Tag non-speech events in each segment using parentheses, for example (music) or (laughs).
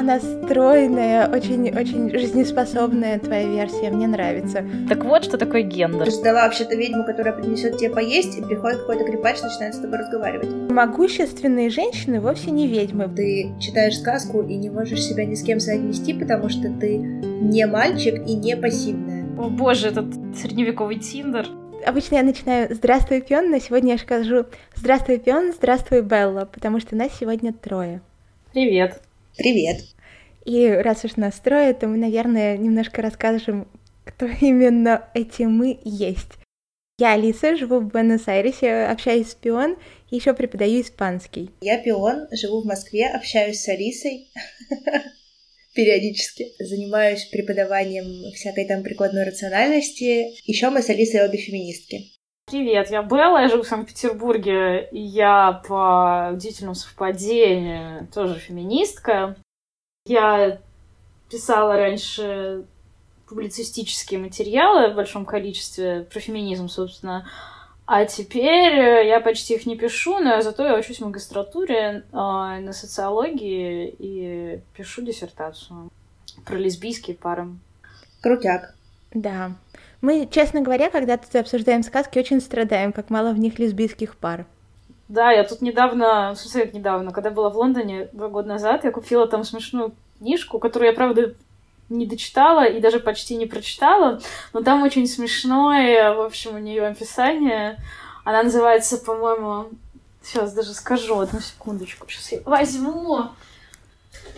Она стройная, очень-очень жизнеспособная твоя версия, мне нравится. Так вот, что такое гендер. Ты ждала вообще-то ведьму, которая принесет тебе поесть, и приходит какой-то крепач, начинает с тобой разговаривать. Могущественные женщины вовсе не ведьмы. Ты читаешь сказку и не можешь себя ни с кем соотнести, потому что ты не мальчик и не пассивная. О боже, этот средневековый тиндер. Обычно я начинаю «Здравствуй, Пион», но сегодня я скажу «Здравствуй, Пион, здравствуй, Белла», потому что нас сегодня трое. Привет. Привет. И раз уж нас трое, то мы, наверное, немножко расскажем, кто (laughs) именно эти мы есть. Я Алиса, живу в Буэнос-Айресе, общаюсь с Пион еще преподаю испанский. Я Пион, живу в Москве, общаюсь с Алисой (laughs) периодически. Занимаюсь преподаванием всякой там прикладной рациональности. Еще мы с Алисой обе феминистки. Привет, я Белла, я живу в Санкт-Петербурге, и я по удивительному совпадению тоже феминистка. Я писала раньше публицистические материалы в большом количестве про феминизм, собственно. А теперь я почти их не пишу, но зато я учусь в магистратуре э, на социологии и пишу диссертацию про лесбийские пары. Крутяк. Да. Мы, честно говоря, когда тут обсуждаем сказки, очень страдаем, как мало в них лесбийских пар. Да, я тут недавно, смысле, недавно, когда была в Лондоне два года назад, я купила там смешную книжку, которую я, правда, не дочитала и даже почти не прочитала, но там очень смешное, в общем, у нее описание. Она называется, по-моему, сейчас даже скажу, одну секундочку, сейчас я возьму.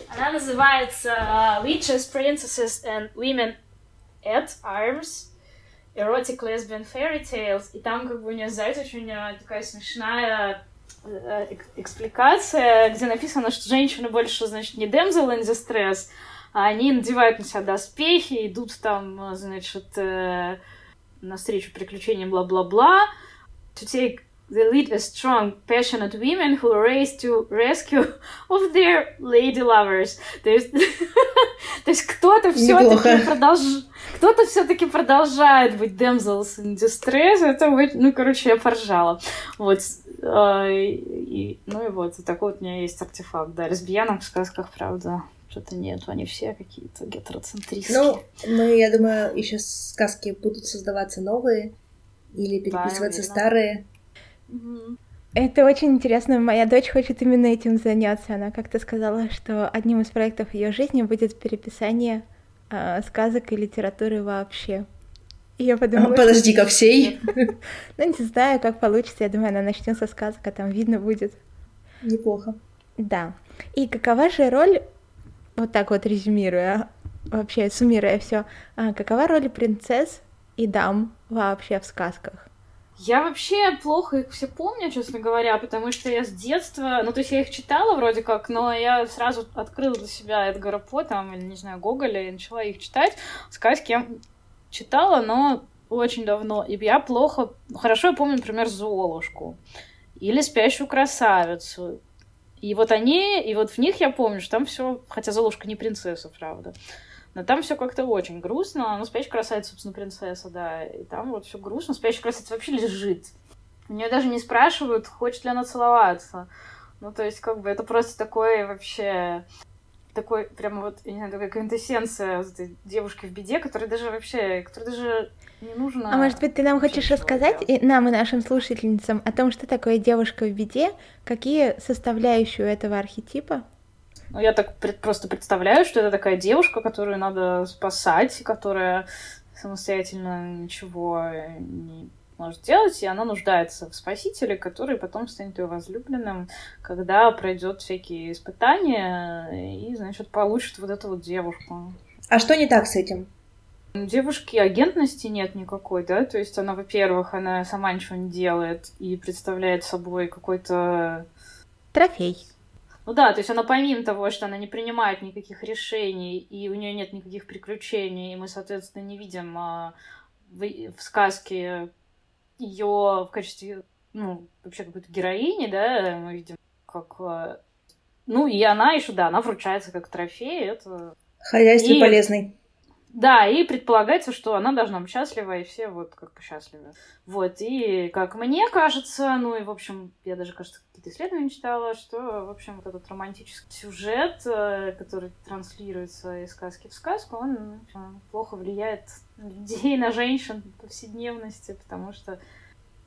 Она называется uh, Witches, Princesses and Women at Arms. Erotic Lesbian Fairy Tales, и там как бы у нее, знаете, очень э, такая смешная э, экспликация, где написано, что женщины больше, значит, не damsel in distress, а они надевают на себя доспехи, идут там, значит, э, навстречу приключениям, бла-бла-бла, to take the lead as strong, passionate women who race to rescue (laughs) of their lady lovers. То есть, (laughs) то есть кто-то все-таки продолжает кто-то все-таки продолжает быть damsels in distress. Это, ну, короче, я поржала. Вот. А, и, ну и вот, такой вот у меня есть артефакт. Да, лесбиянок в сказках, правда, что-то нету. Они все какие-то гетероцентристские. Ну, мы, я думаю, еще сказки будут создаваться новые или переписываться да, старые. Это очень интересно. Моя дочь хочет именно этим заняться. Она как-то сказала, что одним из проектов ее жизни будет переписание э, сказок и литературы вообще. И я подумала... А, подожди, как всей? (laughs) Ну, не знаю, как получится. Я думаю, она начнет со сказок, а там видно будет. Неплохо. Да. И какова же роль, вот так вот резюмируя, вообще суммируя все, а, какова роль принцесс и дам вообще в сказках? Я вообще плохо их все помню, честно говоря, потому что я с детства, ну, то есть я их читала вроде как, но я сразу открыла для себя Эдгара По, там, или, не знаю, Гоголя, и начала их читать. Сказки я читала, но очень давно. И я плохо... Хорошо я помню, например, Золушку или Спящую красавицу. И вот они, и вот в них я помню, что там все, хотя Золушка не принцесса, правда, но там все как-то очень грустно. Ну, спящая красавица, собственно, принцесса, да. И там вот все грустно. Спящая красавица вообще лежит. У нее даже не спрашивают, хочет ли она целоваться. Ну, то есть, как бы, это просто такой вообще такой, прямо вот, я не знаю, такая квинтэссенция девушки в беде, которая даже вообще, которая даже не нужно... А может быть, ты нам хочешь рассказать, и нам и нашим слушательницам, о том, что такое девушка в беде, какие составляющие этого архетипа? Ну, я так пред, просто представляю, что это такая девушка, которую надо спасать, которая самостоятельно ничего не может делать, и она нуждается в спасителе, который потом станет ее возлюбленным, когда пройдет всякие испытания и, значит, получит вот эту вот девушку. А что не так с этим? девушки агентности нет никакой, да, то есть она, во-первых, она сама ничего не делает и представляет собой какой-то... Трофей. Ну да, то есть она помимо того, что она не принимает никаких решений, и у нее нет никаких приключений, и мы, соответственно, не видим а, в, в сказке ее в качестве, ну, вообще какой-то героини, да, мы видим как... А, ну, и она еще, да, она вручается как трофей, это... Хозяйство и... полезный. Да, и предполагается, что она должна быть счастлива, и все вот как бы счастливы. Вот, и как мне кажется, ну и, в общем, я даже, кажется, какие-то исследования читала, что, в общем, вот этот романтический сюжет, э, который транслируется из сказки в сказку, он плохо влияет на людей, на женщин в повседневности, потому что...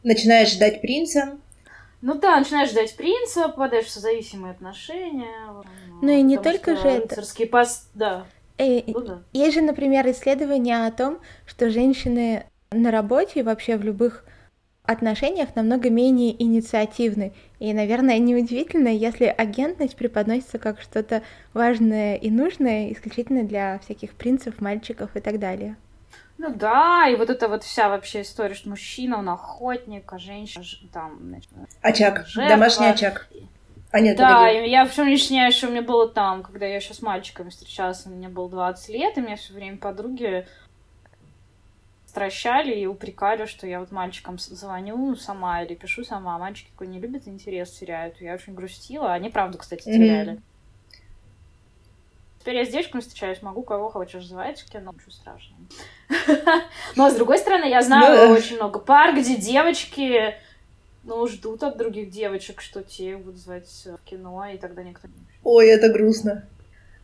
Начинаешь ждать принца, ну да, начинаешь ждать принца, попадаешь в созависимые отношения. Ну и не только же это. Рыцарский пас, да. Э, ну, да. Есть же, например, исследования о том, что женщины на работе и вообще в любых отношениях намного менее инициативны. И, наверное, неудивительно, если агентность преподносится как что-то важное и нужное исключительно для всяких принцев, мальчиков и так далее. Ну да, и вот эта вот вся вообще история, что мужчина, он охотник, а женщина там, значит, Очаг, жертва. домашний очаг. А нет, да, погоди. я все объясняю, что у меня было там, когда я еще с мальчиками встречалась, мне было 20 лет, и меня все время подруги стращали и упрекали, что я вот мальчикам звоню сама или пишу сама, а мальчики такой не любят, интерес теряют. Я очень грустила, они правда, кстати, теряли. Mm-hmm. Теперь я с девочками встречаюсь, могу кого хочешь звать в кино, ничего страшного. (laughs) Но, с другой стороны, я знаю очень много пар, где девочки ну, ждут от других девочек, что те будут звать в кино, и тогда никто не... Ой, это грустно.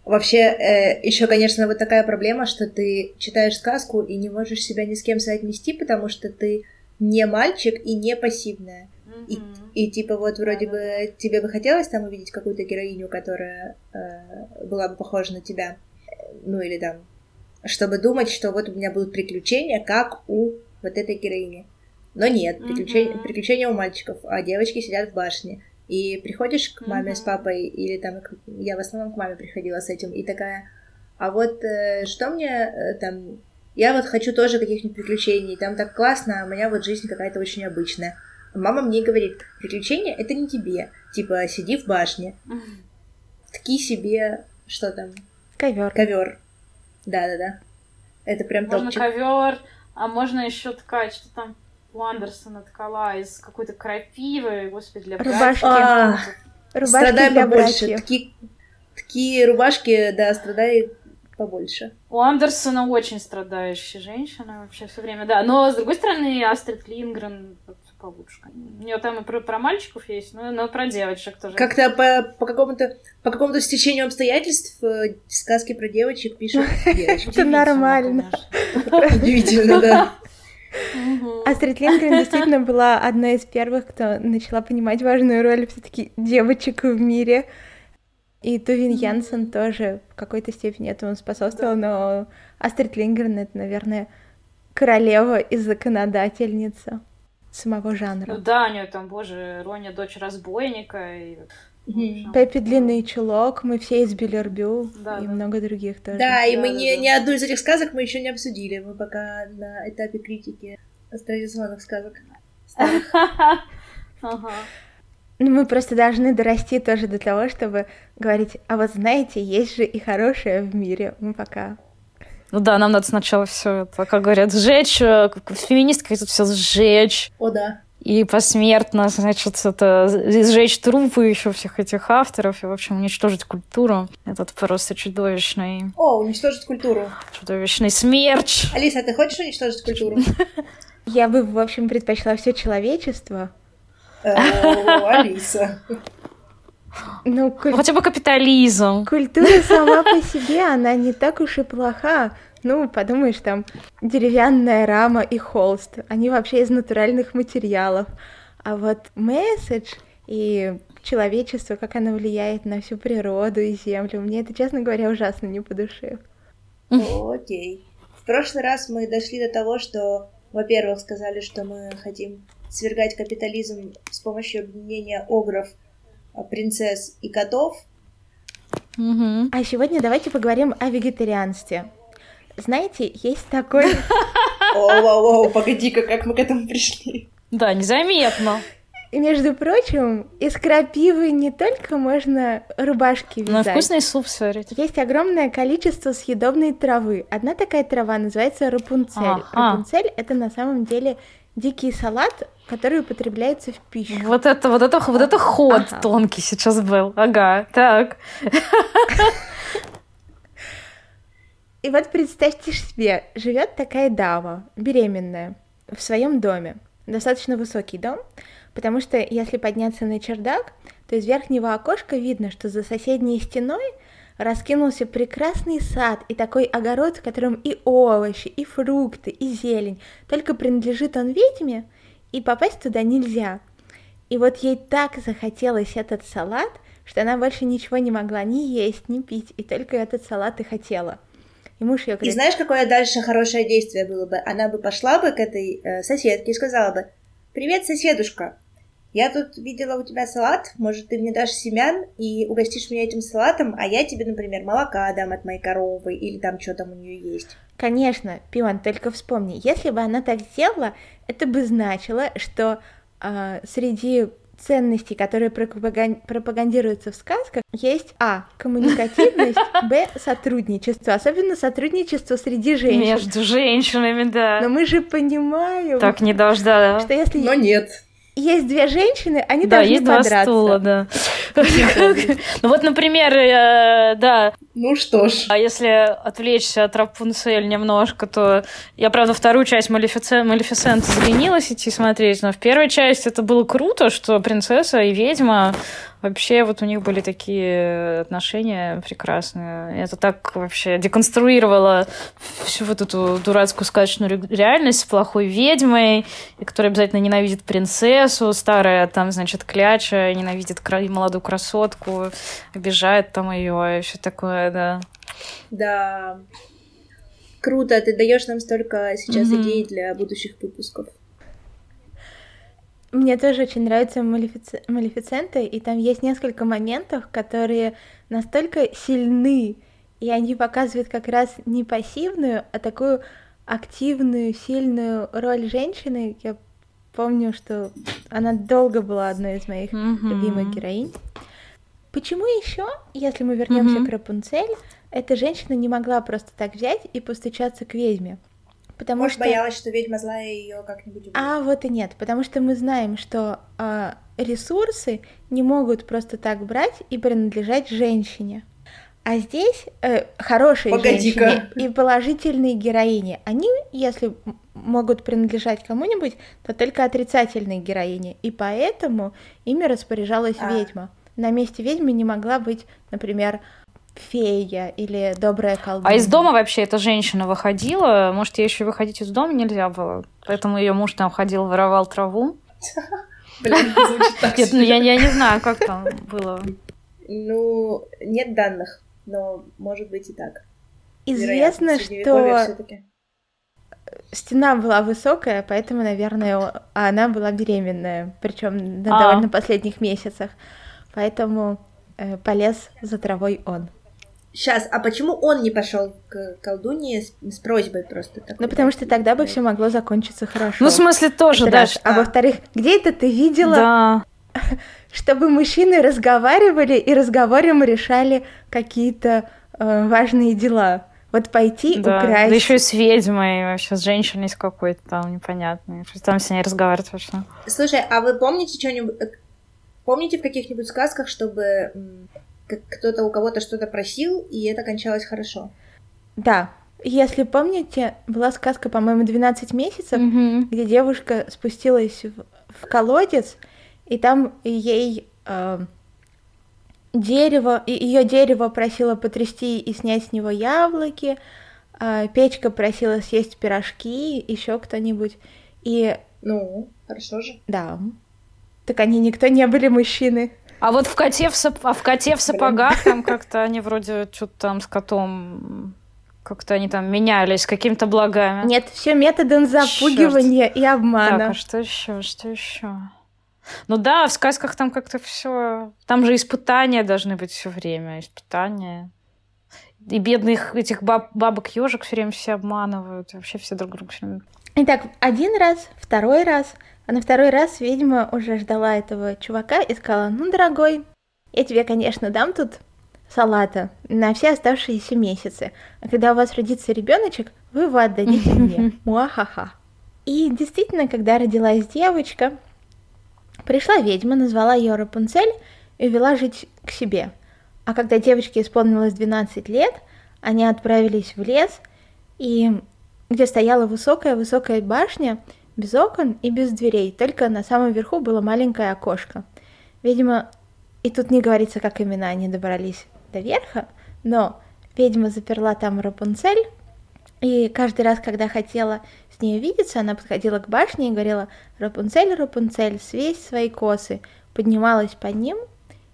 Вообще, э, еще, конечно, вот такая проблема, что ты читаешь сказку и не можешь себя ни с кем соотнести, потому что ты не мальчик и не пассивная. Mm-hmm. И, и типа вот вроде да, бы да. тебе бы хотелось там увидеть какую-то героиню, которая э, была бы похожа на тебя, ну или там, чтобы думать, что вот у меня будут приключения, как у вот этой героини. Но нет, приключения, mm-hmm. приключения у мальчиков, а девочки сидят в башне. И приходишь к маме mm-hmm. с папой, или там я в основном к маме приходила с этим, и такая, а вот э, что мне э, там, я вот хочу тоже каких-нибудь приключений, там так классно, а у меня вот жизнь какая-то очень обычная. Мама мне говорит, приключения это не тебе, типа сиди в башне, mm-hmm. тки себе, что там? Ковер. Ковер. Да-да-да. Это прям можно топчик. ковер, а можно еще ткать, что там у Андерсона ткала из какой-то крапивы, господи, для Рубашки. А, рубашки страдай для побольше. Братьев. Тки, тки рубашки, да, страдай побольше. У Андерсона очень страдающая женщина вообще все время, да. Но, с другой стороны, Астрид Лингрен получше. У нее там и про, про мальчиков есть, но, но про девочек тоже. Как-то по, по какому-то по какому-то стечению обстоятельств э, сказки про девочек пишут (laughs) девочки. Это нормально. Удивительно, (laughs) да. Астрид Лингрен действительно была одной из первых, кто начала понимать важную роль все-таки девочек в мире. И Тувин Янсен тоже в какой-то степени этому способствовал, но Астрид Лингрен — это, наверное, королева и законодательница самого жанра. Ну да, у нее там, боже, Роня дочь разбойника. И... Пеппи Длинный чулок, мы все из Белербю да, и да. много других тоже. Да, и да, мы да, не, да. ни одну из этих сказок мы еще не обсудили. Мы пока на этапе критики традиционных сказок. (laughs) Ну, мы просто должны дорасти тоже до того, чтобы говорить, а вот знаете, есть же и хорошее в мире. Мы пока ну да, нам надо сначала все это, как говорят, сжечь, э, феминистка тут все сжечь. О, да. И посмертно, значит, это сжечь трупы еще всех этих авторов и, в общем, уничтожить культуру. Этот просто чудовищный... О, уничтожить культуру. Чудовищный смерч. Алиса, а ты хочешь уничтожить культуру? (laughs) Я бы, в общем, предпочла все человечество. О, Алиса. Ну, куль... Хотя бы капитализм. Культура сама по себе, она не так уж и плоха. Ну, подумаешь, там деревянная рама и холст. Они вообще из натуральных материалов. А вот месседж и человечество, как оно влияет на всю природу и землю, мне это, честно говоря, ужасно не по душе. Окей. В прошлый раз мы дошли до того, что, во-первых, сказали, что мы хотим свергать капитализм с помощью объединения огров принцесс и котов. Угу. А сегодня давайте поговорим о вегетарианстве. Знаете, есть такой... (laughs) О, погоди-ка, как мы к этому пришли. Да, незаметно. И, между прочим, из крапивы не только можно рубашки вязать. Но вкусный суп сварить. Есть огромное количество съедобной травы. Одна такая трава называется рапунцель. Ага. Рапунцель — это на самом деле дикий салат, который употребляется в пищу. Вот это, вот это, вот это ход ага. тонкий сейчас был. Ага, так. (laughs) И вот представьте себе, живет такая дама, беременная, в своем доме. Достаточно высокий дом, потому что если подняться на чердак, то из верхнего окошка видно, что за соседней стеной раскинулся прекрасный сад и такой огород, в котором и овощи, и фрукты, и зелень. Только принадлежит он ведьме, и попасть туда нельзя. И вот ей так захотелось этот салат, что она больше ничего не могла ни есть, ни пить, и только этот салат и хотела. И муж ее говорит... И знаешь, какое дальше хорошее действие было бы? Она бы пошла бы к этой э, соседке и сказала бы, «Привет, соседушка, я тут видела у тебя салат, может, ты мне дашь семян и угостишь меня этим салатом, а я тебе, например, молока дам от моей коровы или там что там у нее есть. Конечно, Пион, только вспомни, если бы она так сделала, это бы значило, что э, среди ценностей, которые пропагандируются в сказках, есть А. Коммуникативность, (laughs) Б. Сотрудничество. Особенно сотрудничество среди женщин. Между женщинами, да. Но мы же понимаем... Так не должна, Что если... Но нет есть две женщины, они да, должны есть подраться. два стула, да. (laughs) Ну вот, например, э, да. Ну что ж. А если отвлечься от Рапунцель немножко, то я, правда, вторую часть Малефисента заленилась идти смотреть, но в первой части это было круто, что принцесса и ведьма Вообще вот у них были такие отношения прекрасные. Это так вообще деконструировало всю вот эту дурацкую сказочную реальность с плохой ведьмой, которая обязательно ненавидит принцессу, старая там, значит, кляча, ненавидит молодую красотку, обижает там ее и все такое, да. Да. Круто, ты даешь нам столько сейчас mm-hmm. идей для будущих выпусков. Мне тоже очень нравится Малефици... Малефицента, и там есть несколько моментов, которые настолько сильны, и они показывают как раз не пассивную, а такую активную, сильную роль женщины. Я помню, что она долго была одной из моих mm-hmm. любимых героинь. Почему еще, если мы вернемся mm-hmm. к Рапунцель, эта женщина не могла просто так взять и постучаться к ведьме? Потому Может, что... боялась, что ведьма злая ее как-нибудь убьет. А вот и нет, потому что мы знаем, что э, ресурсы не могут просто так брать и принадлежать женщине. А здесь э, хорошие женщины и положительные героини, они, если могут принадлежать кому-нибудь, то только отрицательные героини. И поэтому ими распоряжалась а. ведьма. На месте ведьмы не могла быть, например, фея или добрая колдунья. А из дома вообще эта женщина выходила? Может, ей еще выходить из дома нельзя было? Поэтому ее муж там ходил, воровал траву? (laughs) Блин, Нет, ну я, я не знаю, как там было. Ну, нет данных, но может быть и так. Известно, что стена была высокая, поэтому, наверное, она была беременная, причем на а. довольно последних месяцах. Поэтому э, полез за травой он. Сейчас, а почему он не пошел к колдунье с, с просьбой просто? Такой, ну, потому что тогда бы все могло закончиться хорошо. Ну, в смысле, тоже, да. А, а во-вторых, где это ты видела? Да. (laughs) Чтобы мужчины разговаривали и разговором решали какие-то э, важные дела. Вот пойти да. украсть. Да еще и с ведьмой, вообще с женщиной с какой-то там непонятной. Что там с ней разговаривать вообще. Слушай, а вы помните что-нибудь? Э, помните в каких-нибудь сказках, чтобы кто-то у кого-то что-то просил, и это кончалось хорошо. Да. Если помните, была сказка, по-моему, 12 месяцев, mm-hmm. где девушка спустилась в, в колодец, и там ей э, дерево, ее дерево просило потрясти и снять с него яблоки, э, печка просила съесть пирожки, еще кто-нибудь. И... Ну, хорошо же. Да. Так они никто не были мужчины. А вот в коте в, сап... а в, коте в сапогах там как-то они вроде что-то там с котом как-то они там менялись какими-то благами. Нет, все методом запугивания Чёрт. и обмана. Так, а что еще? Что еще? Ну да, в сказках там как-то все. Там же испытания должны быть все время. Испытания. И бедных этих баб, бабок ежик все время все обманывают. Вообще все друг друга все время. Итак, один раз, второй раз, а на второй раз ведьма уже ждала этого чувака и сказала, ну, дорогой, я тебе, конечно, дам тут салата на все оставшиеся месяцы. А когда у вас родится ребеночек, вы его отдадите (laughs) мне. Муахаха. И действительно, когда родилась девочка, пришла ведьма, назвала ее Рапунцель и увела жить к себе. А когда девочке исполнилось 12 лет, они отправились в лес, и где стояла высокая-высокая башня, без окон и без дверей, только на самом верху было маленькое окошко. Видимо, и тут не говорится, как именно они добрались до верха, но ведьма заперла там Рапунцель, и каждый раз, когда хотела с ней увидеться, она подходила к башне и говорила «Рапунцель, Рапунцель, свесь свои косы», поднималась под ним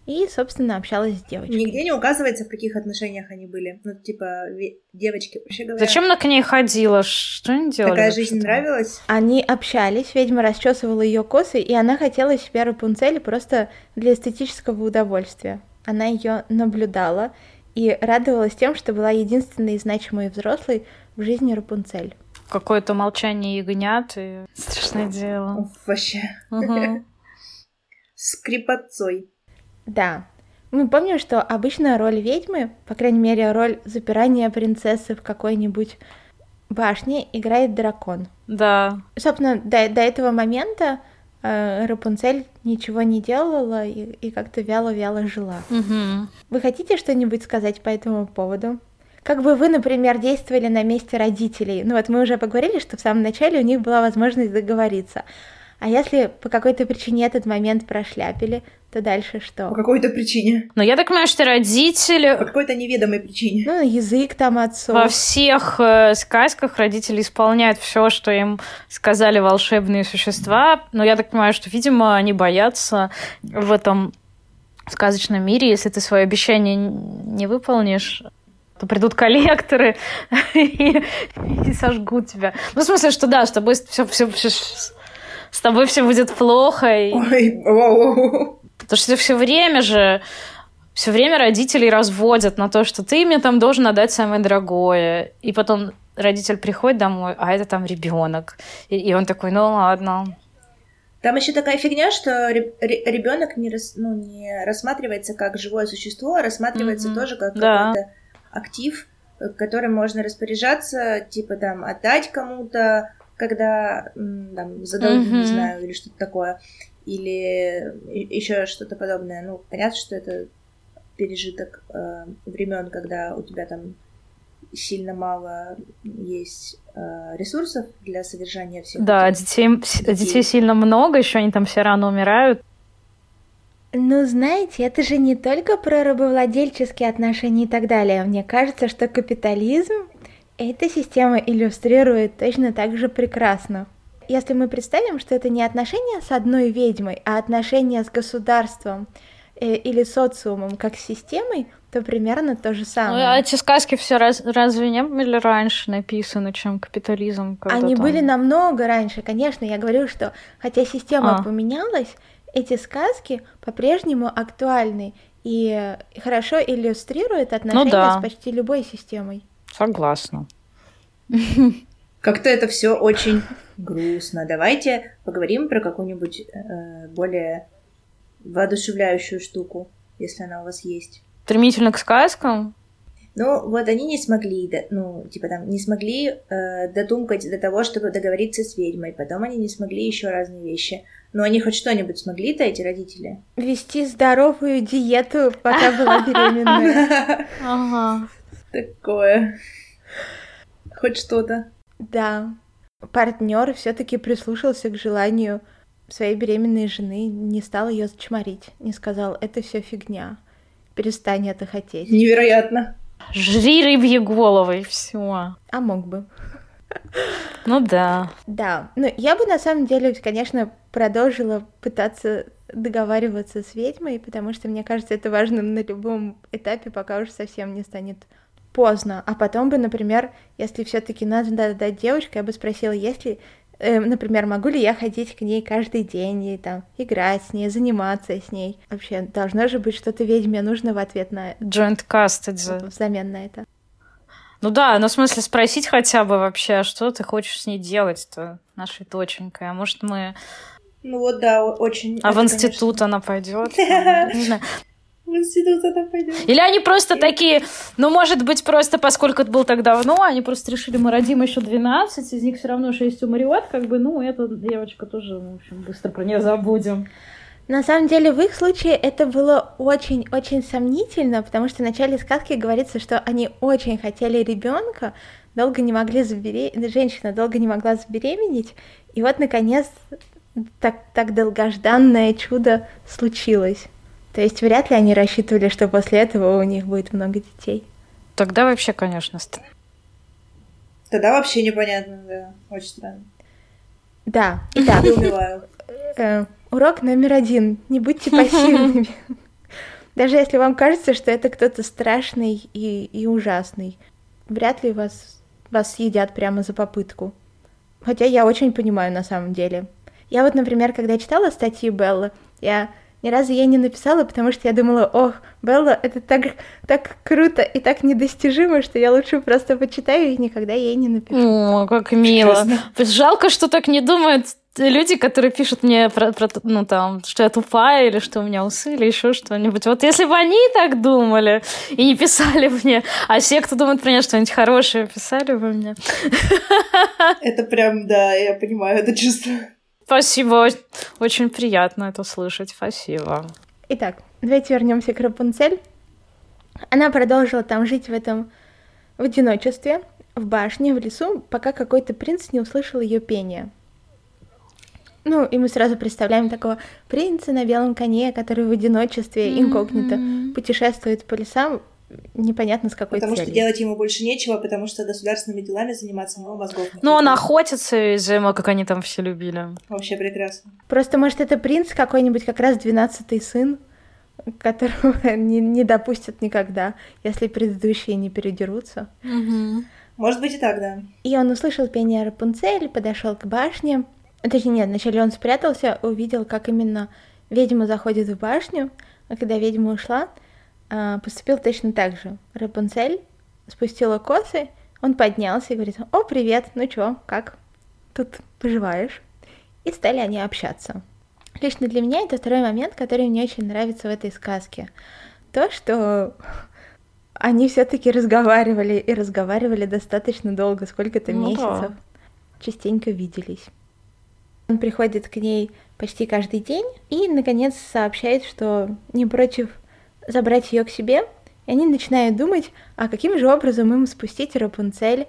и, собственно, общалась с девочкой. Нигде не указывается, в каких отношениях они были. Ну, типа, девочки, вообще говоря. Зачем она к ней ходила? Что они делали? Такая жизнь нравилась? Они общались, ведьма расчесывала ее косы, и она хотела себе Рапунцель просто для эстетического удовольствия. Она ее наблюдала и радовалась тем, что была единственной значимой взрослой в жизни Рапунцель. Какое-то молчание ягнят и страшное дело. Вообще. Угу. (laughs) Скрипотцой. Да. Мы помним, что обычно роль ведьмы, по крайней мере, роль запирания принцессы в какой-нибудь башне играет дракон. Да. Собственно, до, до этого момента э, Рапунцель ничего не делала и, и как-то вяло-вяло жила. Угу. Вы хотите что-нибудь сказать по этому поводу? Как бы вы, например, действовали на месте родителей? Ну вот мы уже поговорили, что в самом начале у них была возможность договориться. А если по какой-то причине этот момент прошляпили, то дальше что? По какой-то причине. Но я так понимаю, что родители... По какой-то неведомой причине. Ну, язык там отцов. Во всех э, сказках родители исполняют все, что им сказали волшебные существа. Но я так понимаю, что, видимо, они боятся в этом сказочном мире, если ты свое обещание не выполнишь, то придут коллекторы (laughs) и, и сожгут тебя. Ну, в смысле, что да, с тобой все, все, все с тобой все будет плохо. И... Ой, воу. Потому что все время же все время родителей разводят на то, что ты мне там должен отдать самое дорогое. И потом родитель приходит домой, а это там ребенок. И, и он такой, ну ладно. Там еще такая фигня, что ребенок не, рас, ну, не рассматривается как живое существо, а рассматривается mm-hmm. тоже как да. какой-то актив, которым можно распоряжаться, типа там отдать кому-то, когда там за долги, mm-hmm. не знаю, или что-то такое, или еще что-то подобное. Ну, понятно, что это пережиток э, времен, когда у тебя там сильно мало есть э, ресурсов для содержания всех. Да, детей, детей. детей сильно много, еще они там все рано умирают. Ну, знаете, это же не только про рабовладельческие отношения и так далее. Мне кажется, что капитализм эта система иллюстрирует точно так же прекрасно. Если мы представим, что это не отношения с одной ведьмой, а отношения с государством э, или социумом как с системой, то примерно то же самое. Ну, эти сказки все раз, разве не были раньше написаны, чем капитализм? Они там... были намного раньше, конечно. Я говорю, что хотя система а. поменялась, эти сказки по-прежнему актуальны и хорошо иллюстрируют отношения ну, да. с почти любой системой. Согласна. Как-то это все очень грустно. Давайте поговорим про какую-нибудь э, более воодушевляющую штуку, если она у вас есть. Стремительно к сказкам? Ну, вот они не смогли, ну, типа там, не смогли э, дотумкать до того, чтобы договориться с ведьмой. Потом они не смогли еще разные вещи. Но они хоть что-нибудь смогли-то, эти родители? Вести здоровую диету, пока была беременная. (laughs) Ага. Такое. Хоть что-то. Да. Партнер все-таки прислушался к желанию своей беременной жены, не стал ее чморить, не сказал, это все фигня, перестань это хотеть. Невероятно. Жри рыбьи головы, все. А мог бы. Ну да. Да. Ну, я бы на самом деле, конечно, продолжила пытаться договариваться с ведьмой, потому что мне кажется, это важно на любом этапе, пока уже совсем не станет поздно. А потом бы, например, если все-таки надо дать девочку, я бы спросила, если, э, например, могу ли я ходить к ней каждый день и там играть с ней, заниматься с ней. Вообще, должно же быть что-то ведьме нужно в ответ на... Joint custody. Взамен на это. Ну да, ну в смысле спросить хотя бы вообще, а что ты хочешь с ней делать-то, нашей доченькой? А может мы ну вот да, очень. А это, в институт конечно... она пойдет? (laughs) В институт она пойдет. Или они просто такие, ну, может быть, просто поскольку это было так давно, они просто решили, мы родим еще 12, из них все равно 6 умрет, как бы, ну, эта девочка тоже, в общем, быстро про нее забудем. На самом деле, в их случае это было очень-очень сомнительно, потому что в начале сказки говорится, что они очень хотели ребенка, долго не могли забеременеть, женщина долго не могла забеременеть, и вот, наконец, так, так долгожданное чудо случилось. То есть вряд ли они рассчитывали, что после этого у них будет много детей. Тогда вообще, конечно, странно. Тогда вообще непонятно, да. Очень странно. Да, итак. Э, урок номер один. Не будьте пассивными. (laughs) Даже если вам кажется, что это кто-то страшный и, и ужасный, вряд ли вас, вас съедят прямо за попытку. Хотя я очень понимаю на самом деле. Я вот, например, когда читала статьи Беллы, я ни разу ей не написала, потому что я думала, ох, Белла, это так, так круто и так недостижимо, что я лучше просто почитаю и никогда ей не напишу. О, как мило. Жалко, что так не думают люди, которые пишут мне про, про, ну там, что я тупая или что у меня усы или еще что-нибудь. Вот если бы они так думали и не писали (laughs) мне, а все, кто думает про меня что-нибудь хорошее, писали бы мне. (laughs) Это прям, да, я понимаю это чувство. Спасибо, очень приятно это слышать, спасибо. Итак, давайте вернемся к Рапунцель. Она продолжила там жить в этом в одиночестве, в башне, в лесу, пока какой-то принц не услышал ее пение. Ну, и мы сразу представляем такого принца на белом коне, который в одиночестве, инкогнито, mm-hmm. путешествует по лесам, непонятно с какой потому целью. Потому что делать ему больше нечего, потому что государственными делами заниматься у него мозгов. Ну, он охотится, видимо, как они там все любили. Вообще прекрасно. Просто, может, это принц какой-нибудь, как раз двенадцатый сын, которого (laughs) не, не допустят никогда, если предыдущие не передерутся. Угу. Может быть и так, да. И он услышал пение Рапунцель, подошел к башне. Точнее, нет, вначале он спрятался, увидел, как именно ведьма заходит в башню, а когда ведьма ушла, поступил точно так же. Рапунцель спустила косы, он поднялся и говорит, о, привет, ну чё, как тут поживаешь? И стали они общаться. Лично для меня это второй момент, который мне очень нравится в этой сказке. То, что они все-таки разговаривали и разговаривали достаточно долго, сколько-то ну, месяцев. Да. Частенько виделись. Он приходит к ней почти каждый день и, наконец, сообщает, что не против забрать ее к себе, и они начинают думать, а каким же образом им спустить Рапунцель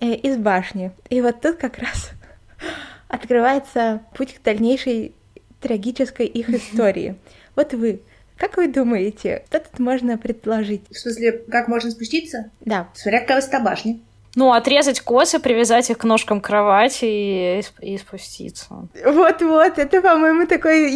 э, из башни. И вот тут как раз (laughs) открывается путь к дальнейшей трагической их истории. Вот вы, как вы думаете, что тут можно предложить? В смысле, как можно спуститься? Да. Смотря какая высота башни. Ну, отрезать косы, привязать их к ножкам кровати и, и спуститься. Вот-вот, это, по-моему, такое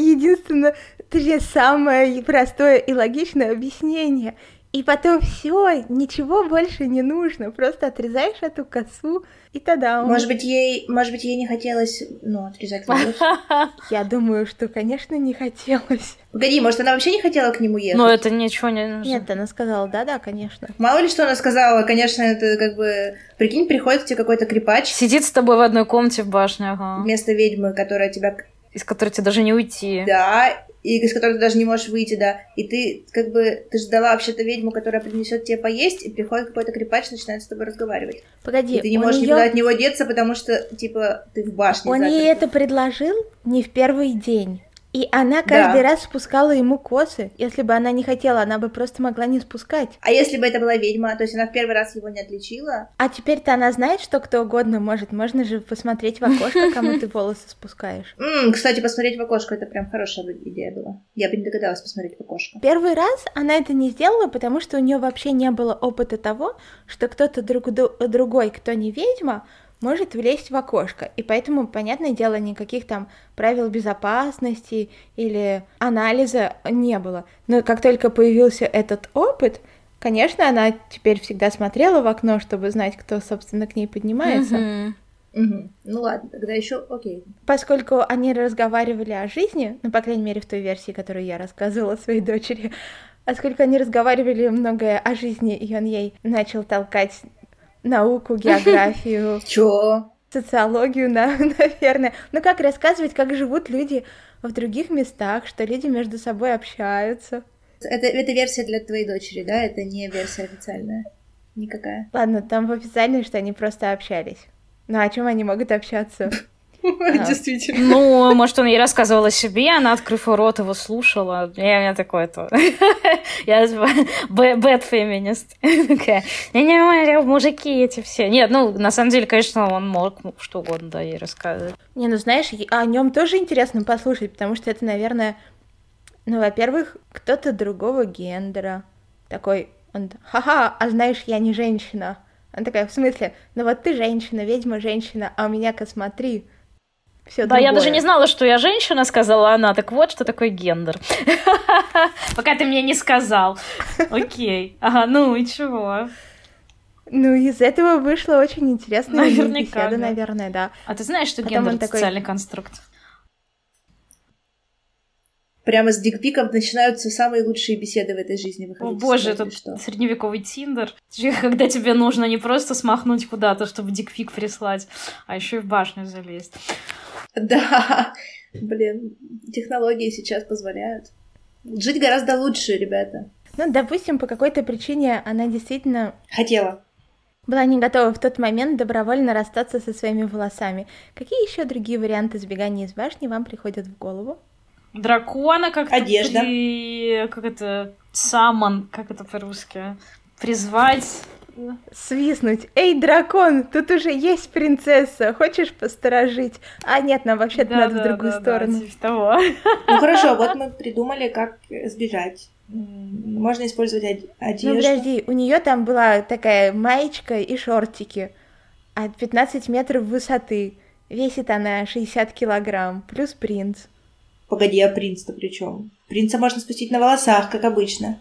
единственное, точнее, самое простое и логичное объяснение. И потом все, ничего больше не нужно, просто отрезаешь эту косу, и тогда он... Может быть, ей, может быть, ей не хотелось, ну, отрезать волосы? (laughs) Я думаю, что, конечно, не хотелось. Погоди, может, она вообще не хотела к нему ехать? Но это ничего не нужно. Нет, она сказала, да-да, конечно. Мало ли, что она сказала, конечно, это как бы... Прикинь, приходит к тебе какой-то крепач. Сидит с тобой в одной комнате в башне, ага. Вместо ведьмы, которая тебя... Из которой тебе даже не уйти. Да, и из которой ты даже не можешь выйти, да. И ты как бы, ты ждала вообще-то ведьму, которая принесет тебе поесть, и приходит какой-то крепач, начинает с тобой разговаривать. Погоди, и ты не можешь неё... никуда от него деться, потому что, типа, ты в башне. Он ей это предложил не в первый день. И она каждый да. раз спускала ему косы. Если бы она не хотела, она бы просто могла не спускать. А если бы это была ведьма, то есть она в первый раз его не отличила? А теперь-то она знает, что кто угодно может. Можно же посмотреть в окошко, кому ты волосы спускаешь. (laughs) Кстати, посмотреть в окошко это прям хорошая идея была. Я бы не догадалась посмотреть в окошко. Первый раз она это не сделала, потому что у нее вообще не было опыта того, что кто-то друг, другой, кто не ведьма, может влезть в окошко. И поэтому, понятное дело, никаких там правил безопасности или анализа не было. Но как только появился этот опыт, конечно, она теперь всегда смотрела в окно, чтобы знать, кто, собственно, к ней поднимается. Mm-hmm. Угу. Ну ладно, тогда еще окей. Поскольку они разговаривали о жизни, ну, по крайней мере, в той версии, которую я рассказывала своей дочери, поскольку они разговаривали многое о жизни, и он ей начал толкать науку, географию. (laughs) Чё? Социологию, (laughs) наверное. Ну как рассказывать, как живут люди в других местах, что люди между собой общаются. Это, это версия для твоей дочери, да? Это не версия официальная? Никакая. Ладно, там в официальной, что они просто общались. Ну о чем они могут общаться? (laughs) Действительно. Ну, может, он ей рассказывал о себе, она, открыв рот, его слушала. (laughs) Я, я такой то. Я bad feminist. Я не понимаю, мужики эти все. Нет, ну, на самом деле, конечно, он мог что угодно, да, ей рассказывать. Не, ну, знаешь, о нем тоже интересно послушать, потому что это, наверное, ну, во-первых, кто-то другого гендера. Такой, он, ха-ха, а знаешь, я не женщина. Она такая, в смысле, ну вот ты женщина, ведьма женщина, а у меня-ка смотри, все да, другое. я даже не знала, что я женщина, сказала она. Так вот, что такое гендер. (laughs) Пока ты мне не сказал. Окей. Ага, ну и чего? Ну, из этого вышло очень интересная Наверняка, беседа, да. наверное, да. А ты знаешь, что Потом гендер — такой... социальный конструкт? Прямо с дикпиком начинаются самые лучшие беседы в этой жизни. О боже, это что? средневековый тиндер. Когда тебе нужно не просто смахнуть куда-то, чтобы дикпик прислать, а еще и в башню залезть. (laughs) Да, блин, технологии сейчас позволяют. Жить гораздо лучше, ребята. Ну, допустим, по какой-то причине она действительно... Хотела. Была не готова в тот момент добровольно расстаться со своими волосами. Какие еще другие варианты сбегания из башни вам приходят в голову? дракона как-то Одежда. При... Как это? Самон, как это по-русски? Призвать. Свистнуть. Эй, дракон, тут уже есть принцесса. Хочешь посторожить? А нет, нам вообще-то да, надо да, в другую да, сторону. Да, типа того. (laughs) Ну хорошо, вот мы придумали, как сбежать. Можно использовать одежду. Ну подожди, у нее там была такая маечка и шортики от 15 метров высоты. Весит она 60 килограмм, плюс принц. Погоди, а принц-то при чем? Принца можно спустить на волосах, как обычно.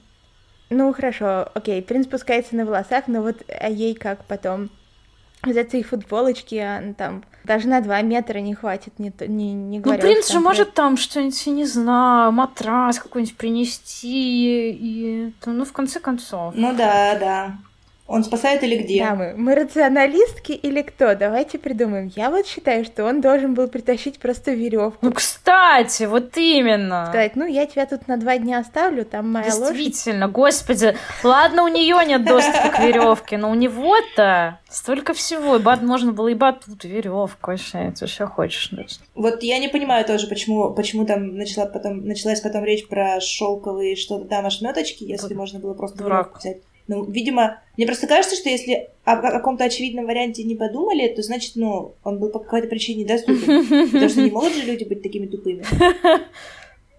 Ну, хорошо, окей, принц спускается на волосах, но вот а ей как потом? из этой футболочки, она там даже на два метра не хватит, не, не, не говоря. Ну, принц же может там что-нибудь, не знаю, матрас какой-нибудь принести, и, ну, в конце концов. Ну да, да. Он спасает или где? Да, мы, мы рационалистки или кто? Давайте придумаем. Я вот считаю, что он должен был притащить просто веревку. Ну, кстати, вот именно. Сказать, ну, я тебя тут на два дня оставлю, там моя Действительно, лошадь. Действительно, господи. Ладно, у нее нет доступа к веревке, но у него-то столько всего. И бат, можно было и батут, и веревку вообще, ты что хочешь. Вот я не понимаю тоже, почему, почему там начала потом, началась потом речь про шелковые что-то там ошметочки, если можно было просто Дурак. взять. Ну, видимо, мне просто кажется, что если о, о каком-то очевидном варианте не подумали, то значит, ну, он был по какой-то причине недоступен. Потому что не (laughs) могут же люди быть такими тупыми. (laughs)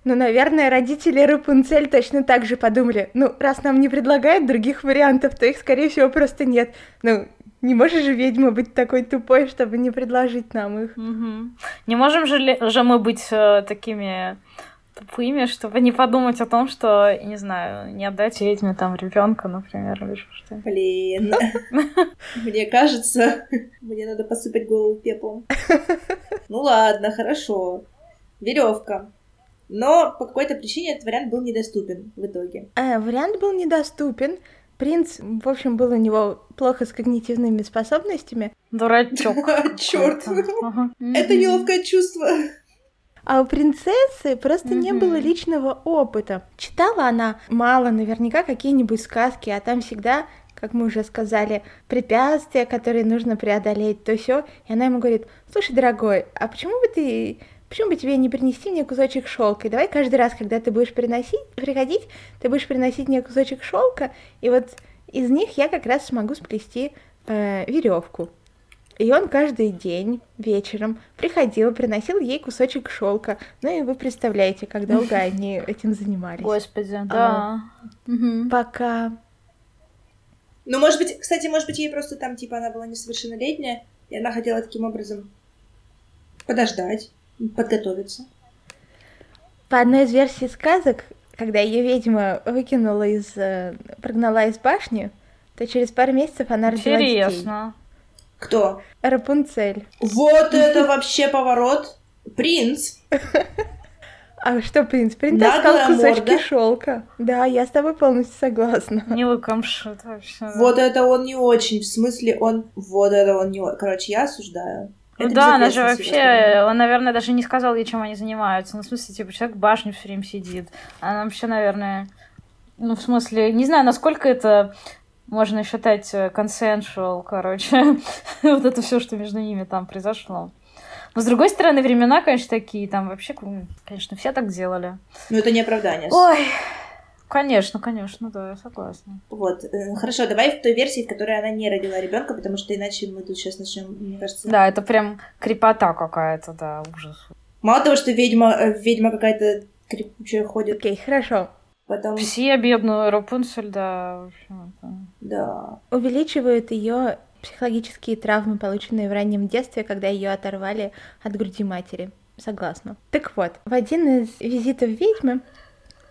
Ну, наверное, родители Рапунцель точно так же подумали. Ну, раз нам не предлагают других вариантов, то их, скорее всего, просто нет. Ну, не можешь же ведьма быть такой тупой, чтобы не предложить нам их. Угу. Не можем же, ли, же мы быть э, такими тупыми, чтобы не подумать о том, что, не знаю, не отдать ведьме там ребенка, например, или что Блин, (laughs) мне кажется, мне надо посыпать голову пеплом. (laughs) Ну ладно, хорошо. Веревка. Но по какой-то причине этот вариант был недоступен в итоге. А, вариант был недоступен. Принц, в общем, был у него плохо с когнитивными способностями. Дурачок. (laughs) Черт. Это неловкое чувство. А у принцессы просто mm-hmm. не было личного опыта. Читала она мало, наверняка какие-нибудь сказки, а там всегда как мы уже сказали, препятствия, которые нужно преодолеть, то все. И она ему говорит, слушай, дорогой, а почему бы ты почему бы тебе не принести мне кусочек шелка? И давай каждый раз, когда ты будешь приносить, приходить, ты будешь приносить мне кусочек шелка, и вот из них я как раз смогу сплести э, веревку. И он каждый день вечером приходил, приносил ей кусочек шелка. Ну и вы представляете, как долго (laughs) они этим занимались. Господи, да. Пока. Ну, может быть, кстати, может быть, ей просто там, типа, она была несовершеннолетняя, и она хотела таким образом подождать, подготовиться. По одной из версий сказок, когда ее ведьма выкинула из... Э, прогнала из башни, то через пару месяцев она родила Интересно. детей. Кто? Рапунцель. Вот это вообще поворот. Принц. А что принц? Принц таскал кусочки шелка. Да, я с тобой полностью согласна. Не лукомшит вообще. Вот это он не очень. В смысле, он... Вот это он не... Короче, я осуждаю. Ну да, она же вообще, он, наверное, даже не сказал ей, чем они занимаются. Ну, в смысле, типа, человек в башне все время сидит. Она вообще, наверное, ну, в смысле, не знаю, насколько это можно считать consensual, короче, (laughs) вот это все, что между ними там произошло. Но, с другой стороны, времена, конечно, такие, там вообще, конечно, все так делали. Ну, это не оправдание. Ой, Конечно, конечно, да, я согласна. Вот, э, хорошо, давай в той версии, в которой она не родила ребенка, потому что иначе мы тут сейчас начнем, мне кажется. Да, это прям крепота какая-то, да, ужас. Мало того, что ведьма, э, ведьма какая-то крепучая ходит. Окей, okay, хорошо. Потом... Все бедную Рапунцель, да, в общем, это... Да. Увеличивают ее психологические травмы, полученные в раннем детстве, когда ее оторвали от груди матери. Согласна. Так вот, в один из визитов ведьмы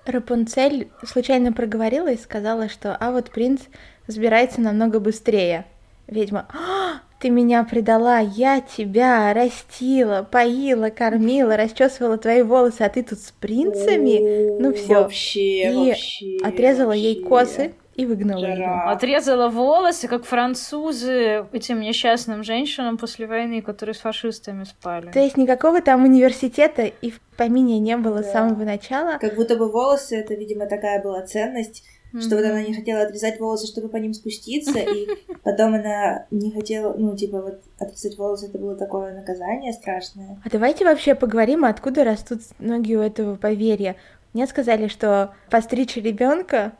Рапунцель случайно проговорила и сказала, что «а вот принц сбирается намного быстрее». Ведьма «А, ты меня предала, я тебя растила, поила, кормила, расчесывала твои волосы, а ты тут с принцами? Ну все. Вообще, и вообще, отрезала вообще. ей косы, и выгнала ее. Отрезала волосы, как французы этим несчастным женщинам после войны, которые с фашистами спали. То есть никакого там университета и в помине не было да. с самого начала. Как будто бы волосы, это, видимо, такая была ценность, mm-hmm. что вот она не хотела отрезать волосы, чтобы по ним спуститься, и (laughs) потом она не хотела, ну, типа, вот отрезать волосы, это было такое наказание страшное. А давайте вообще поговорим, откуда растут ноги у этого поверья. Мне сказали, что постричь ребенка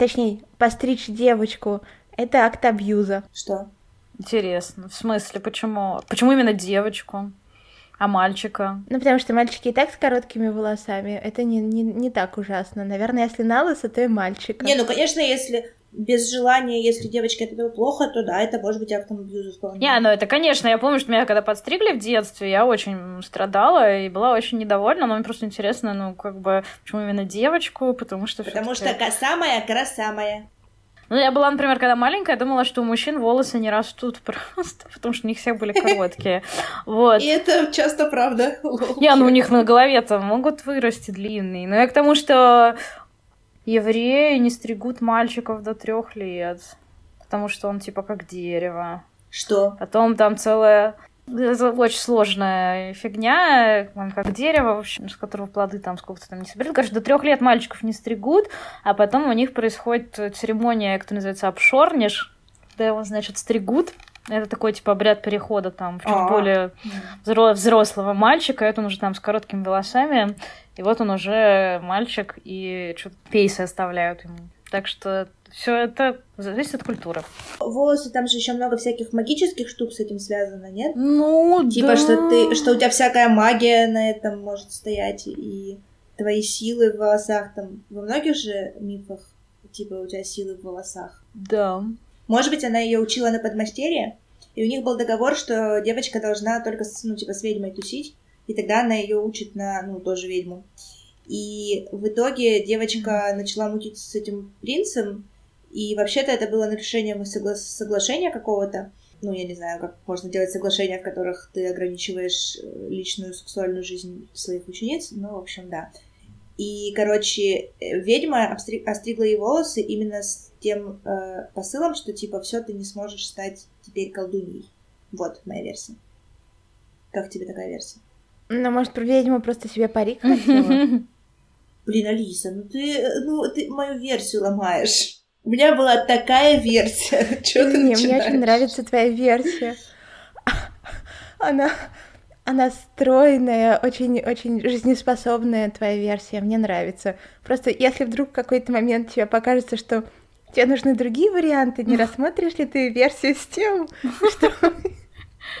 точнее, постричь девочку, это акт абьюза. Что? Интересно. В смысле, почему? Почему именно девочку? А мальчика? Ну, потому что мальчики и так с короткими волосами. Это не, не, не так ужасно. Наверное, если на лысо, то и мальчика. Не, ну, конечно, если без желания, если девочке это было плохо, то да, это может быть актом абьюза вполне. Не, ну это, конечно, я помню, что меня когда подстригли в детстве, я очень страдала и была очень недовольна, но мне просто интересно, ну, как бы, почему именно девочку, потому что... Потому что самая красамая. Ну, я была, например, когда маленькая, думала, что у мужчин волосы не растут (laughs) просто, потому что у них все были короткие. (laughs) Вот. И это часто правда. Не, ну у них на голове-то могут вырасти длинные. Но я к тому, что евреи не стригут мальчиков до трех лет, потому что он типа как дерево. Что? Потом там целая это очень сложная фигня, он как дерево, в общем, с которого плоды там сколько-то там не соберут. Короче, до трех лет мальчиков не стригут, а потом у них происходит церемония, которая называется обшорниш, когда его, значит, стригут. Это такой, типа, обряд перехода там в чуть А-а-а. более взрослого мальчика. Это он уже там с короткими волосами. И вот он уже мальчик, и что-то пейсы оставляют ему. Так что все это зависит от культуры. Волосы, там же еще много всяких магических штук с этим связано, нет? Ну, Типа, да. что ты, что у тебя всякая магия на этом может стоять, и твои силы в волосах, там, во многих же мифах, типа, у тебя силы в волосах. Да. Может быть, она ее учила на подмастерье, и у них был договор, что девочка должна только, ну, типа, с ведьмой тусить, и тогда она ее учит на, ну, тоже ведьму. И в итоге девочка начала мутить с этим принцем, и вообще-то это было нарушением согла- соглашения какого-то. Ну, я не знаю, как можно делать соглашения, в которых ты ограничиваешь э, личную сексуальную жизнь своих учениц. Ну, в общем, да. И, короче, э, ведьма остригла ей волосы именно с тем э, посылом, что, типа, все, ты не сможешь стать теперь колдуньей. Вот моя версия. Как тебе такая версия? Ну, может, про ведьму просто себе парик? (laughs) Блин, Алиса, ну ты, ну ты мою версию ломаешь. У меня была такая версия. (laughs) Чего ты Не, мне очень нравится твоя версия. (laughs) Она, она стройная, очень-очень жизнеспособная твоя версия. Мне нравится. Просто если вдруг в какой-то момент тебе покажется, что тебе нужны другие варианты, не (laughs) рассмотришь ли ты версию с тем, что... (laughs)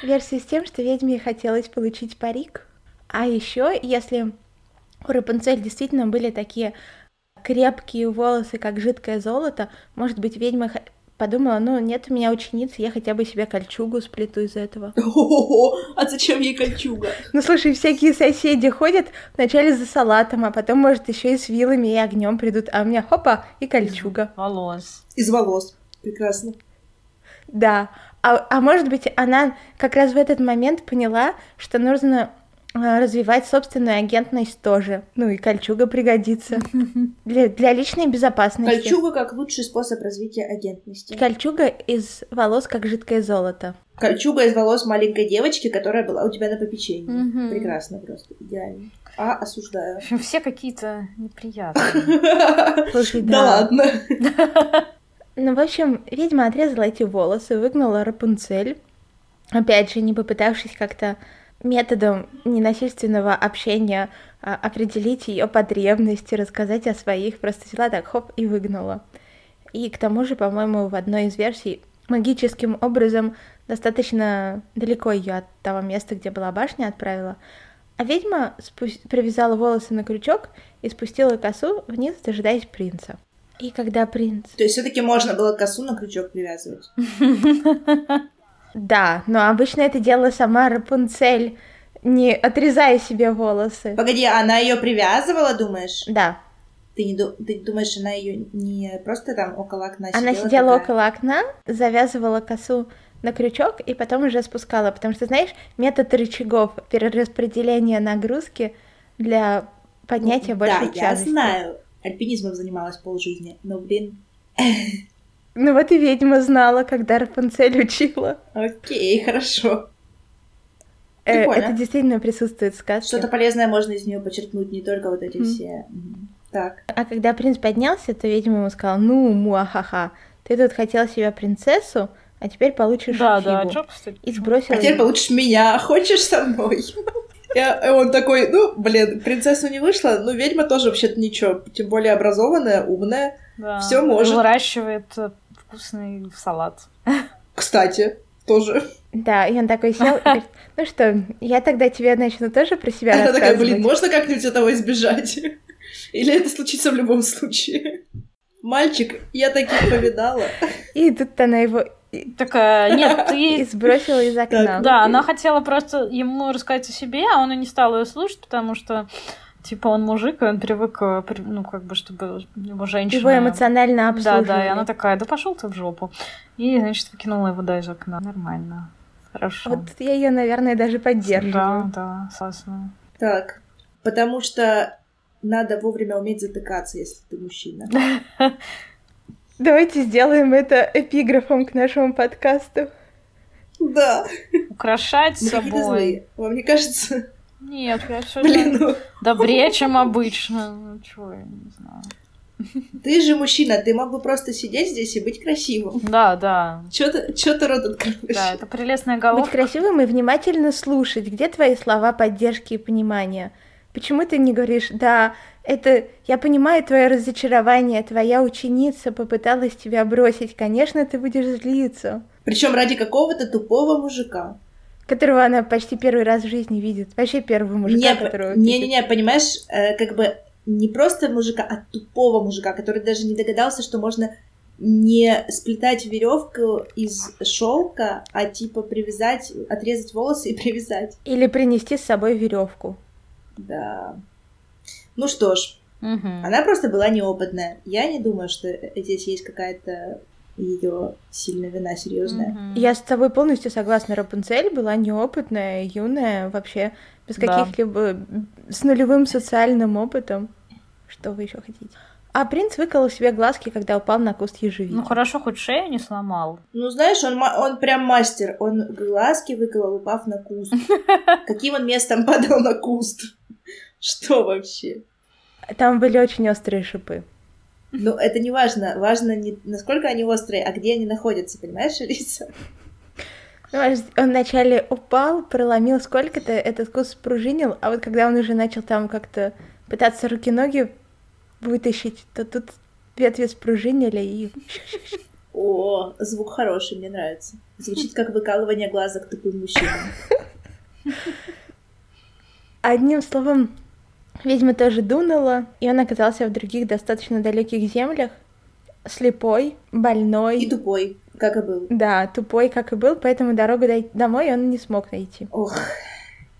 Версию с тем, что ведьме хотелось получить парик. А еще, если у Рапунцель действительно были такие крепкие волосы, как жидкое золото, может быть, ведьма подумала, ну, нет у меня ученицы, я хотя бы себе кольчугу сплету из этого. (laughs) О, а зачем ей кольчуга? (laughs) Ну, слушай, всякие соседи ходят вначале за салатом, а потом, может, еще и с вилами и огнем придут, а у меня хопа и кольчуга. Из волос. Из волос. Прекрасно. Да. А, а может быть, она как раз в этот момент поняла, что нужно развивать собственную агентность тоже. Ну и кольчуга пригодится (laughs) для, для личной безопасности. Кольчуга как лучший способ развития агентности. Кольчуга из волос как жидкое золото. Кольчуга из волос маленькой девочки, которая была у тебя на попечении. Прекрасно просто, идеально. А, осуждаю. В (laughs) общем, все какие-то неприятные. (laughs) Слушай, да. Да ладно. Ну, в общем, ведьма отрезала эти волосы, выгнала Рапунцель. Опять же, не попытавшись как-то методом ненасильственного общения а, определить ее потребности, рассказать о своих, просто взяла так, хоп, и выгнала. И к тому же, по-моему, в одной из версий магическим образом достаточно далеко ее от того места, где была башня, отправила. А ведьма спу- привязала волосы на крючок и спустила косу вниз, дожидаясь принца. И когда принц... То есть все-таки можно было косу на крючок привязывать? (laughs) Да, но обычно это делала сама Рапунцель, не отрезая себе волосы. Погоди, она ее привязывала, думаешь? Да. Ты, не ты думаешь, она ее не просто там около окна Она сидела? сидела такая? около окна, завязывала косу на крючок и потом уже спускала, потому что, знаешь, метод рычагов перераспределения нагрузки для поднятия большей Да, я тяжести. знаю. Альпинизмом занималась полжизни, но, блин, (laughs) Ну вот и ведьма знала, когда Рапунцель учила. окей, хорошо. Э, это действительно присутствует в сказке. Что-то полезное можно из нее почерпнуть, не только вот эти Мгм. все. Так. А когда принц поднялся, то ведьма ему сказала, ну, муахаха, ты тут хотел себе принцессу, а теперь получишь Да, да, фигу». чё, кстати? И сбросил А теперь его. получишь меня, (laughs) хочешь со мной? (laughs) Я- и он такой, ну, блин, принцессу не вышло, но ведьма тоже вообще-то ничего, тем более образованная, умная. Да. Всё может. Выращивает э, вкусный салат. Кстати, тоже. Да, и он такой сел и говорит, ну что, я тогда тебе начну тоже про себя Она такая, блин, можно как-нибудь этого избежать? Или это случится в любом случае? Мальчик, я таких повидала. И тут она его Такая, нет, и ты... сбросила (laughs) из окна. Да, она хотела просто ему рассказать о себе, а он и не стал ее слушать, потому что, типа, он мужик, и он привык, э, ну, как бы, чтобы его женщина... Его эмоционально Да, обслуживали. да, и она такая, да пошел ты в жопу. И, значит, выкинула его, да, из окна. Нормально. Хорошо. Вот я ее, наверное, даже поддерживаю. Да, да, согласна. Так, потому что надо вовремя уметь затыкаться, если ты мужчина. (laughs) Давайте сделаем это эпиграфом к нашему подкасту. Да, Украшать собой. Вам не кажется? Нет, я все Блин, ну, добрее, чем обычно. Ну, чего, я не знаю. ты же мужчина, ты мог бы просто сидеть здесь и быть красивым. Да, да. Чё ты, чё ты рот открываешь? Да, это прелестная Быть головка. красивым и внимательно слушать. Где твои слова поддержки и понимания? Почему ты не говоришь, да, это я понимаю твое разочарование, твоя ученица попыталась тебя бросить, конечно, ты будешь злиться. Причем ради какого-то тупого мужика. Которого она почти первый раз в жизни видит. Вообще первого мужика, Не, которого не, видит. не, не, понимаешь, э, как бы не просто мужика, а тупого мужика, который даже не догадался, что можно не сплетать веревку из шелка, а типа привязать, отрезать волосы и (laughs) привязать. Или принести с собой веревку. Да. Ну что ж, Мгм. она просто была неопытная. Я не думаю, что здесь есть какая-то ее сильная вина серьезная. Мгм. Я с тобой полностью согласна. Рапунцель была неопытная, юная, вообще без Да. каких-либо... с нулевым социальным опытом. Что вы еще хотите? А принц выколол себе глазки, когда упал на куст ежевики. Ну хорошо, хоть шею не сломал. Ну, знаешь, он, он прям мастер. Он глазки выколол, упав на куст. (laughs) Каким он местом падал на куст? (laughs) Что вообще? Там были очень острые шипы. Ну, это не важно. Важно не насколько они острые, а где они находятся, понимаешь, (laughs) Алиса? Ну, он вначале упал, проломил сколько-то, этот куст спружинил, а вот когда он уже начал там как-то пытаться руки-ноги вытащить, то тут ветви спружинили и... (laughs) О, звук хороший, мне нравится. Звучит как выкалывание глазок тупым мужчинам. Одним словом, ведьма тоже дунула, и он оказался в других достаточно далеких землях, слепой, больной, И тупой, как и был. да, тупой, как и был, поэтому дорогу домой он не смог найти. Ох,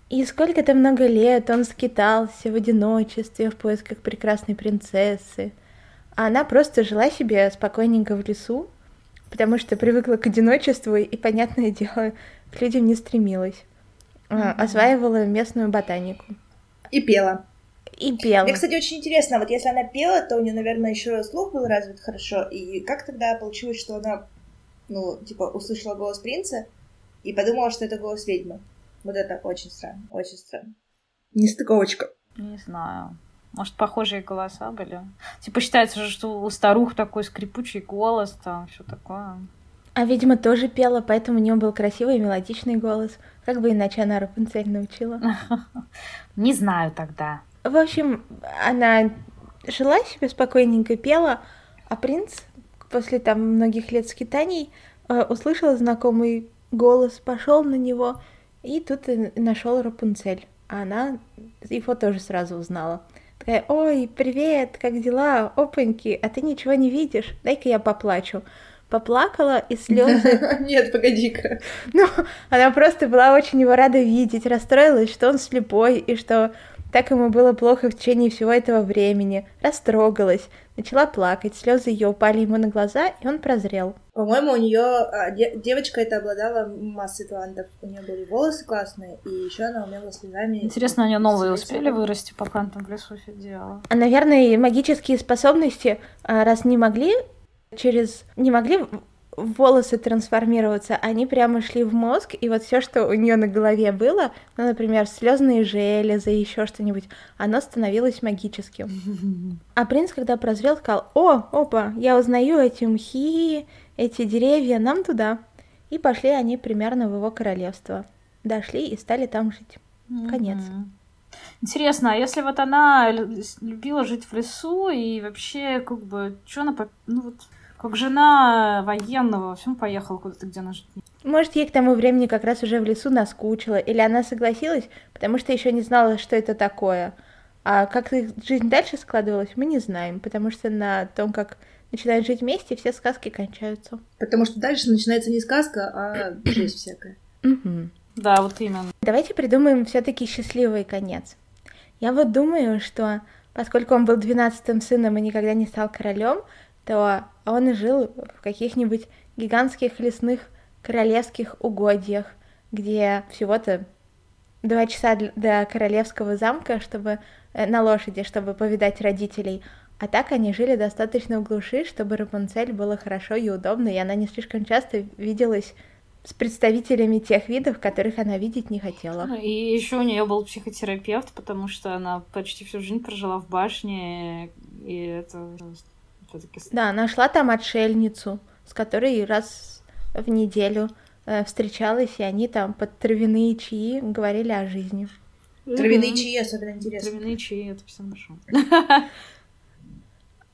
И сколько-то много лет он скитался в одиночестве в поисках прекрасной принцессы, а она просто жила себе спокойненько в лесу, потому что привыкла к одиночеству и, понятное (laughs) дело, к людям не стремилась. А, Осваивала местную ботанику. и пела. И пела. Мне, кстати, очень интересно, вот если она пела, то у нее, наверное, еще слух был развит хорошо. И как тогда получилось, что она, ну, типа, услышала голос принца и подумала, что это голос ведьмы? Вот это очень странно, очень странно. Нестыковочка. Не знаю. Может, похожие голоса были? Типа считается же, что у старух такой скрипучий голос, там все такое. А, видимо, тоже пела, поэтому у нее был красивый и мелодичный голос. Как бы иначе она Рапунцель научила? (laughs) Не знаю тогда. В общем, она жила себе спокойненько, пела, а принц после там многих лет скитаний э, услышал знакомый голос, пошел на него, и тут и нашел Рапунцель. А она его тоже сразу узнала. Такая, ой, привет, как дела? Опаньки, а ты ничего не видишь? Дай-ка я поплачу. Поплакала, и слезы... (laughs) Нет, погоди-ка. Ну, она просто была очень его рада видеть, расстроилась, что он слепой, и что так ему было плохо в течение всего этого времени. Растрогалась, начала плакать, слезы ее упали ему на глаза, и он прозрел. По-моему, у нее а, де- девочка это обладала массой талантов. У нее были волосы классные, и еще она умела слезами. Интересно, у нее новые успели вырасти, пока она там в лесу сидела. А, наверное, магические способности, а, раз не могли через не могли волосы трансформироваться, они прямо шли в мозг, и вот все, что у нее на голове было, ну, например, слезные железы, еще что-нибудь, оно становилось магическим. (laughs) А принц, когда прозрел, сказал, о, опа, я узнаю эти мхи, эти деревья, нам туда. И пошли они примерно в его королевство. Дошли и стали там жить. Конец. Интересно, а если вот она любила жить в лесу и вообще, как бы, что она, ну вот, как жена военного, во всем поехала куда-то, где она жить Может, ей к тому времени как раз уже в лесу наскучила, или она согласилась, потому что еще не знала, что это такое. А как их жизнь дальше складывалась, мы не знаем, потому что на том, как начинают жить вместе, все сказки кончаются. Потому что дальше начинается не сказка, а (clears throat) жизнь всякая. Угу. Да, вот именно. Давайте придумаем все-таки счастливый конец. Я вот думаю, что поскольку он был двенадцатым сыном и никогда не стал королем, то он жил в каких-нибудь гигантских лесных королевских угодьях, где всего-то два часа до королевского замка, чтобы э, на лошади, чтобы повидать родителей. А так они жили достаточно в глуши, чтобы Рапунцель было хорошо и удобно, и она не слишком часто виделась с представителями тех видов, которых она видеть не хотела. И еще у нее был психотерапевт, потому что она почти всю жизнь прожила в башне, и это да, нашла там отшельницу, с которой раз в неделю э, встречалась, и они там под травяные чаи говорили о жизни. Травяные чаи особенно интересно. Травяные чаи, это все нашел. (laughs)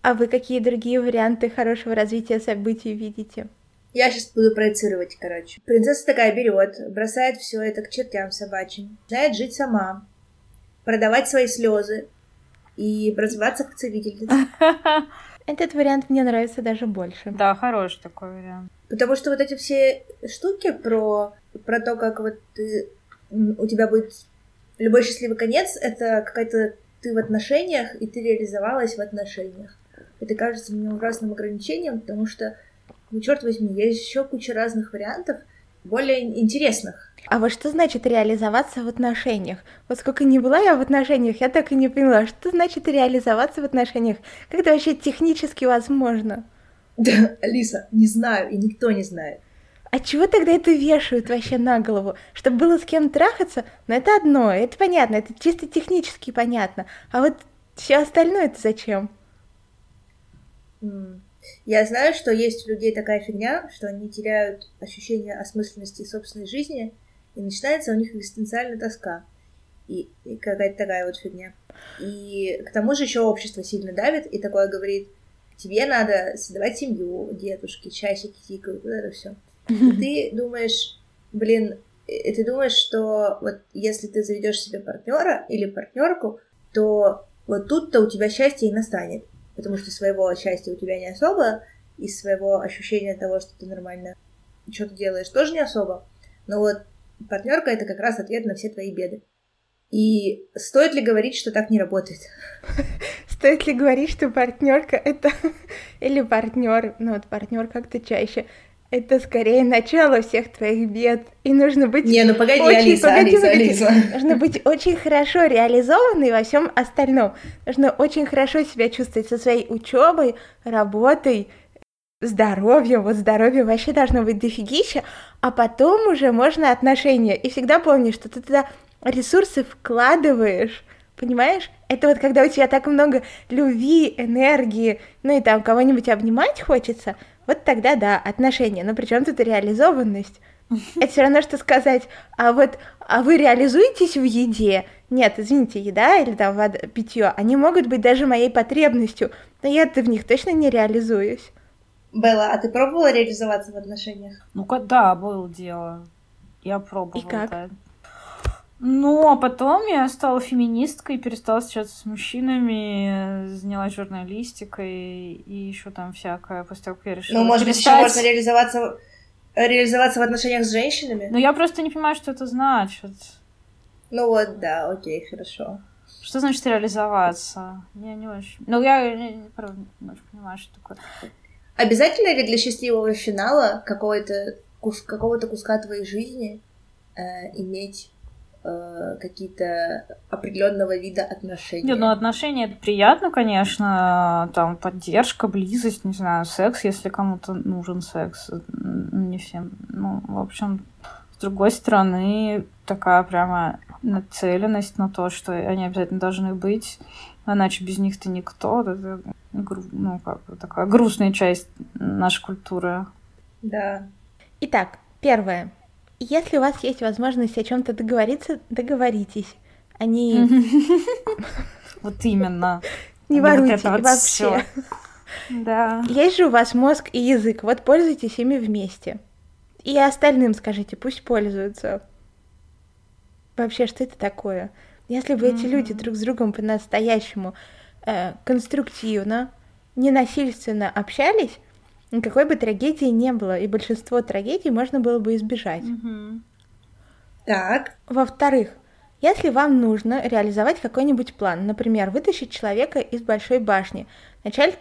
А вы какие другие варианты хорошего развития событий видите? Я сейчас буду проецировать, короче. Принцесса такая берет, бросает все это к чертям собачьим, начинает жить сама, продавать свои слезы и развиваться как целительница. (laughs) Этот вариант мне нравится даже больше. Да, хороший такой вариант. Потому что вот эти все штуки про, про то, как вот ты, у тебя будет любой счастливый конец, это какая-то ты в отношениях, и ты реализовалась в отношениях. Это кажется мне ужасным ограничением, потому что, ну, черт возьми, есть еще куча разных вариантов, более интересных. А вот что значит реализоваться в отношениях? Вот сколько не была я в отношениях, я так и не поняла, что значит реализоваться в отношениях? Как это вообще технически возможно? Да, Алиса, не знаю, и никто не знает. А чего тогда это вешают вообще на голову? Чтобы было с кем трахаться? Но это одно, это понятно, это чисто технически понятно. А вот все остальное это зачем? Mm. Я знаю, что есть у людей такая фигня, что они теряют ощущение осмысленности собственной жизни, и начинается у них экзистенциальная тоска. И, и какая-то такая вот фигня. И к тому же еще общество сильно давит и такое говорит, тебе надо создавать семью, дедушки, часики тикают, вот это все. И ты думаешь, блин, ты думаешь, что вот если ты заведешь себе партнера или партнерку, то вот тут-то у тебя счастье и настанет потому что своего счастья у тебя не особо, и своего ощущения того, что ты нормально что-то делаешь, тоже не особо. Но вот партнерка это как раз ответ на все твои беды. И стоит ли говорить, что так не работает? (laughs) Стоит ли говорить, что партнерка это (laughs) или партнер, ну вот партнер как-то чаще, это скорее начало всех твоих бед. И нужно быть... Не, ну погоди, очень, Алиса, погоди, Алиса, погоди. Алиса. Нужно быть очень хорошо реализованной во всем остальном. Нужно очень хорошо себя чувствовать со своей учебой, работой, здоровьем. Вот здоровье вообще должно быть дофигища, а потом уже можно отношения. И всегда помни, что ты туда ресурсы вкладываешь, Понимаешь? Это вот когда у тебя так много любви, энергии, ну и там кого-нибудь обнимать хочется, вот тогда да, отношения. Но при чем тут реализованность? Это все равно, что сказать, а вот, а вы реализуетесь в еде? Нет, извините, еда или там вода, питье, они могут быть даже моей потребностью, но я-то в них точно не реализуюсь. Белла, а ты пробовала реализоваться в отношениях? Ну, да, было дело. Я пробовала. И как? Да. Ну, а потом я стала феминисткой, перестала встречаться с мужчинами, занялась журналистикой и еще там всякое, после того, как я решила Ну, может перестать... быть, еще можно реализоваться, реализоваться в отношениях с женщинами? Ну, я просто не понимаю, что это значит. Ну вот, да, окей, хорошо. Что значит реализоваться? Я не очень... Ну, я, я правда, не очень понимаю, что такое. Обязательно ли для счастливого финала какого-то кус какого-то куска твоей жизни э, иметь э, какие-то определенного вида отношения? Нет, ну отношения это приятно, конечно, там поддержка, близость, не знаю, секс, если кому-то нужен секс, не всем. Ну, в общем, с другой стороны, такая прямо нацеленность на то, что они обязательно должны быть, иначе без них ты никто. Это, ну, как такая грустная часть нашей культуры. Да. Итак, первое. Если у вас есть возможность о чем-то договориться, договоритесь. Они... (laughs) Вот именно. (laughs) Не воруйте вообще. (laughs) Да. Есть же у вас мозг и язык, вот пользуйтесь ими вместе. И остальным скажите, пусть пользуются. Вообще, что это такое? Если бы эти люди друг с другом по-настоящему э, конструктивно, ненасильственно общались, никакой бы трагедии не было, и большинство трагедий можно было бы избежать. Так. Во-вторых, если вам нужно реализовать какой-нибудь план, например, вытащить человека из большой башни, вначале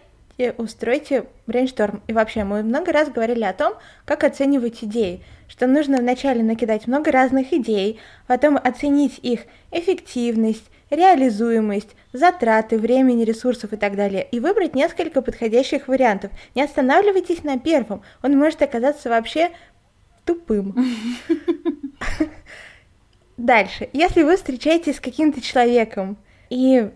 устройте брейншторм. И вообще, мы много раз говорили о том, как оценивать идеи, что нужно вначале накидать много разных идей, потом оценить их эффективность, реализуемость, затраты, времени, ресурсов и так далее, и выбрать несколько подходящих вариантов. Не останавливайтесь на первом, он может оказаться вообще тупым. Дальше. Если вы встречаетесь с каким-то человеком и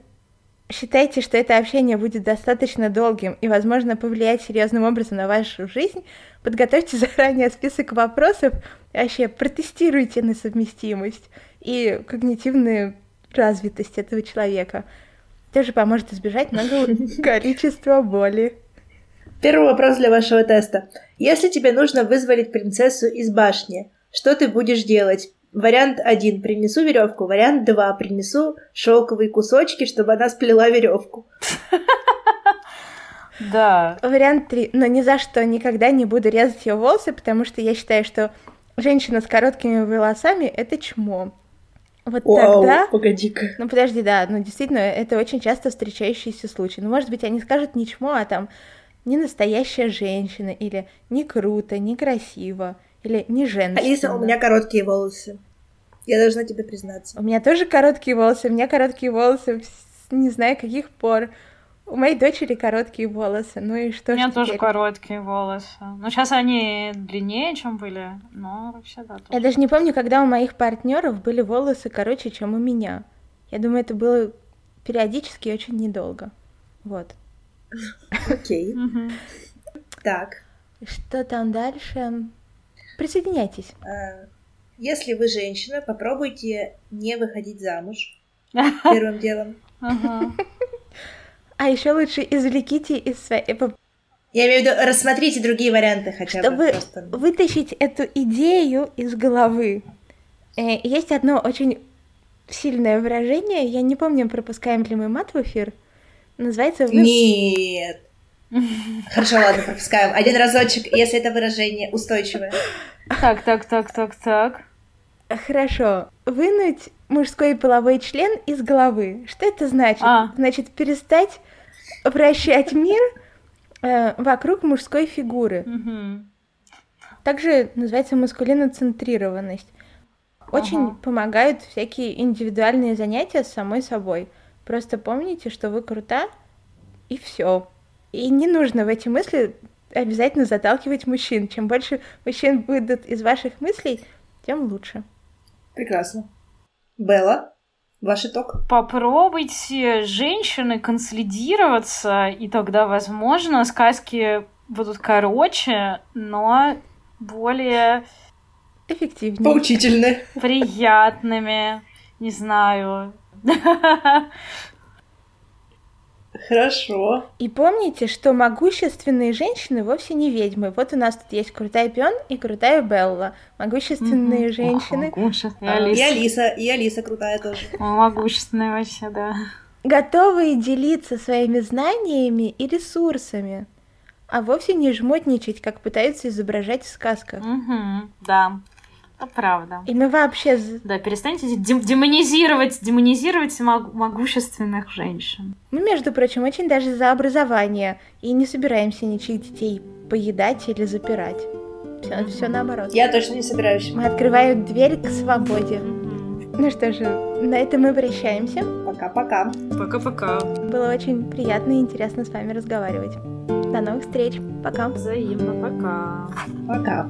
считаете, что это общение будет достаточно долгим и, возможно, повлиять серьезным образом на вашу жизнь, подготовьте заранее список вопросов, вообще протестируйте на совместимость и когнитивную развитость этого человека. Тоже поможет избежать многого (laughs) количества боли. Первый вопрос для вашего теста. Если тебе нужно вызволить принцессу из башни, что ты будешь делать? Вариант один принесу веревку. Вариант два принесу шелковые кусочки, чтобы она сплела веревку. (laughs) Да. Вариант три. Но ни за что никогда не буду резать ее волосы, потому что я считаю, что женщина с короткими волосами это чмо. Вот Вау, тогда... погоди-ка. Ну подожди, да, ну действительно, это очень часто встречающийся случай. Ну, может быть, они скажут не чмо, а там не настоящая женщина, или не круто, не красиво, или не женщина. Алиса, у меня короткие волосы. Я должна тебе признаться. У меня тоже короткие волосы, у меня короткие волосы, не знаю каких пор. У моей дочери короткие волосы, ну и что У меня тоже короткие волосы. Ну, сейчас они длиннее, чем были, но вообще, да. Я даже не помню, когда у моих партнеров были волосы короче, чем у меня. Я думаю, это было периодически и очень недолго. Вот. Окей. (laughs) Так. Что там дальше? Присоединяйтесь. а, Если вы женщина, попробуйте не выходить замуж (laughs) первым делом. Ага. А еще лучше извлеките из своей... Я имею в виду, рассмотрите другие варианты хотя бы. Чтобы просто. вытащить эту идею из головы. Э, Есть одно очень сильное выражение, я не помню, пропускаем ли мы мат в эфир. Называется вы... Нет. Хорошо, ладно, пропускаем. Один разочек, если это выражение устойчивое. Так, так, так, так, так. Хорошо. Вынуть мужской половой член из головы. Что это значит? А. Значит, перестать вращать мир э, вокруг мужской фигуры. Также называется маскулиноцентрированность. Очень Ага. помогают всякие индивидуальные занятия с самой собой. Просто помните, что вы крута, и все. И не нужно в эти мысли обязательно заталкивать мужчин. Чем больше мужчин выйдут из ваших мыслей, тем лучше. Прекрасно. Белла, ваш итог? Попробуйте, женщины, консолидироваться, и тогда, возможно, сказки будут короче, но более эффективнее. Поучительны. Приятными. Не знаю. (laughs) Хорошо. И помните, что могущественные женщины вовсе не ведьмы. Вот у нас тут есть крутая Пион и крутая Белла. Могущественные Мгм. женщины, Ох, могущественная А, И Алиса. Алиса, и Алиса крутая тоже. О, Могущественная вообще, да. готовые делиться своими знаниями и ресурсами, а вовсе не жмотничать, как пытаются изображать в сказках. Мгм, Да, это правда. И мы вообще... Да, перестаньте дем- демонизировать, демонизировать мог- могущественных женщин. Мы, между прочим, очень даже за образование и не собираемся ничьих детей поедать или запирать. Все, все наоборот. Я точно не собираюсь. Мы открываем дверь к свободе. Ну что же, на этом мы прощаемся. Пока-пока. Пока-пока. Было очень приятно и интересно с вами разговаривать. До новых встреч. Пока. Взаимно, пока. Пока.